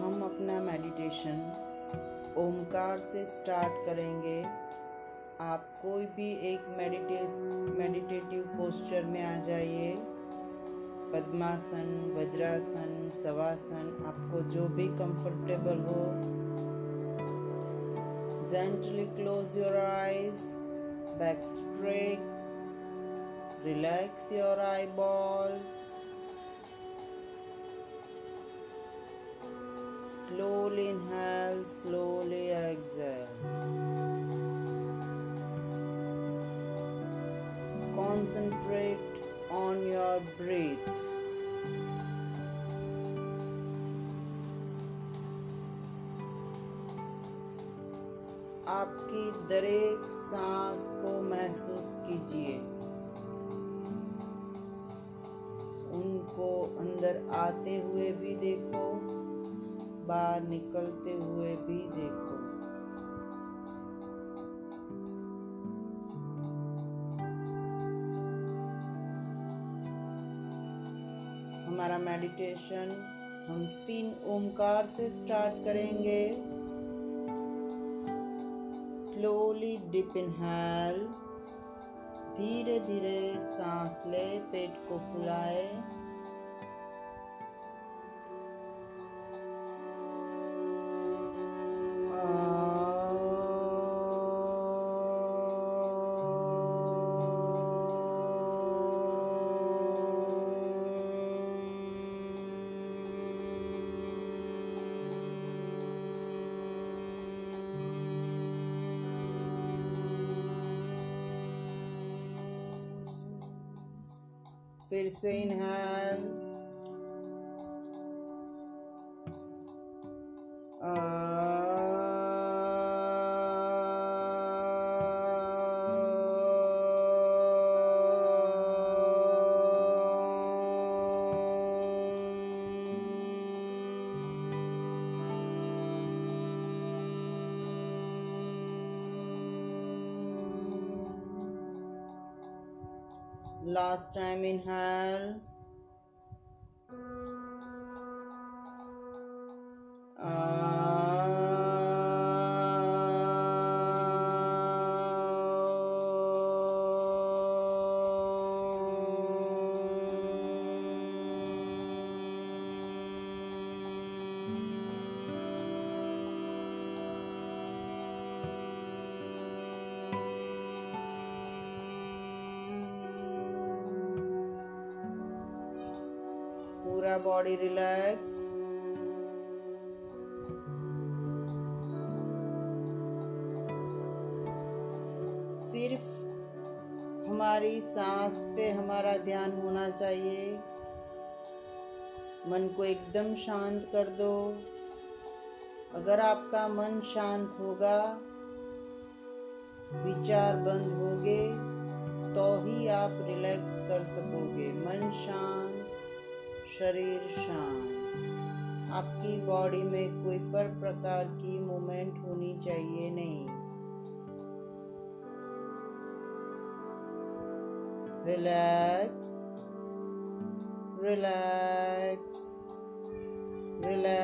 Meditation Omkar से start करेंगे। आप कोई भी एक मेडिटे मेडिटेटिव पोस्चर में आ जाइए। पद्मासन, वज्रासन सवासन आपको जो भी कंफर्टेबल हो। Gently close your eyes back straight relax your eye Slowly inhale, slowly exhale. Concentrate on your breath. आपकी दरेक सांस को महसूस कीजिए उनको अंदर आते हुए भी देखो बाहर निकलते हुए भी देखो। हमारा मेडिटेशन हम तीन ओमकार से स्टार्ट करेंगे। स्लोली डिप इनहेल धीरे धीरे सांस ले, पेट को फुलाए। फिर से inhale. last time in hell. पूरा बॉडी रिलैक्स सिर्फ़ हमारी सांस पे हमारा ध्यान होना चाहिए। मन को एकदम शांत कर दो। अगर आपका मन शांत होगा, विचार बंद होगे तो ही आप रिलैक्स कर सकोगे। मन शांत। शरीर शांत। आपकी बॉडी में कोई पर प्रकार की मूवमेंट होनी चाहिए नहीं। Relax relax relax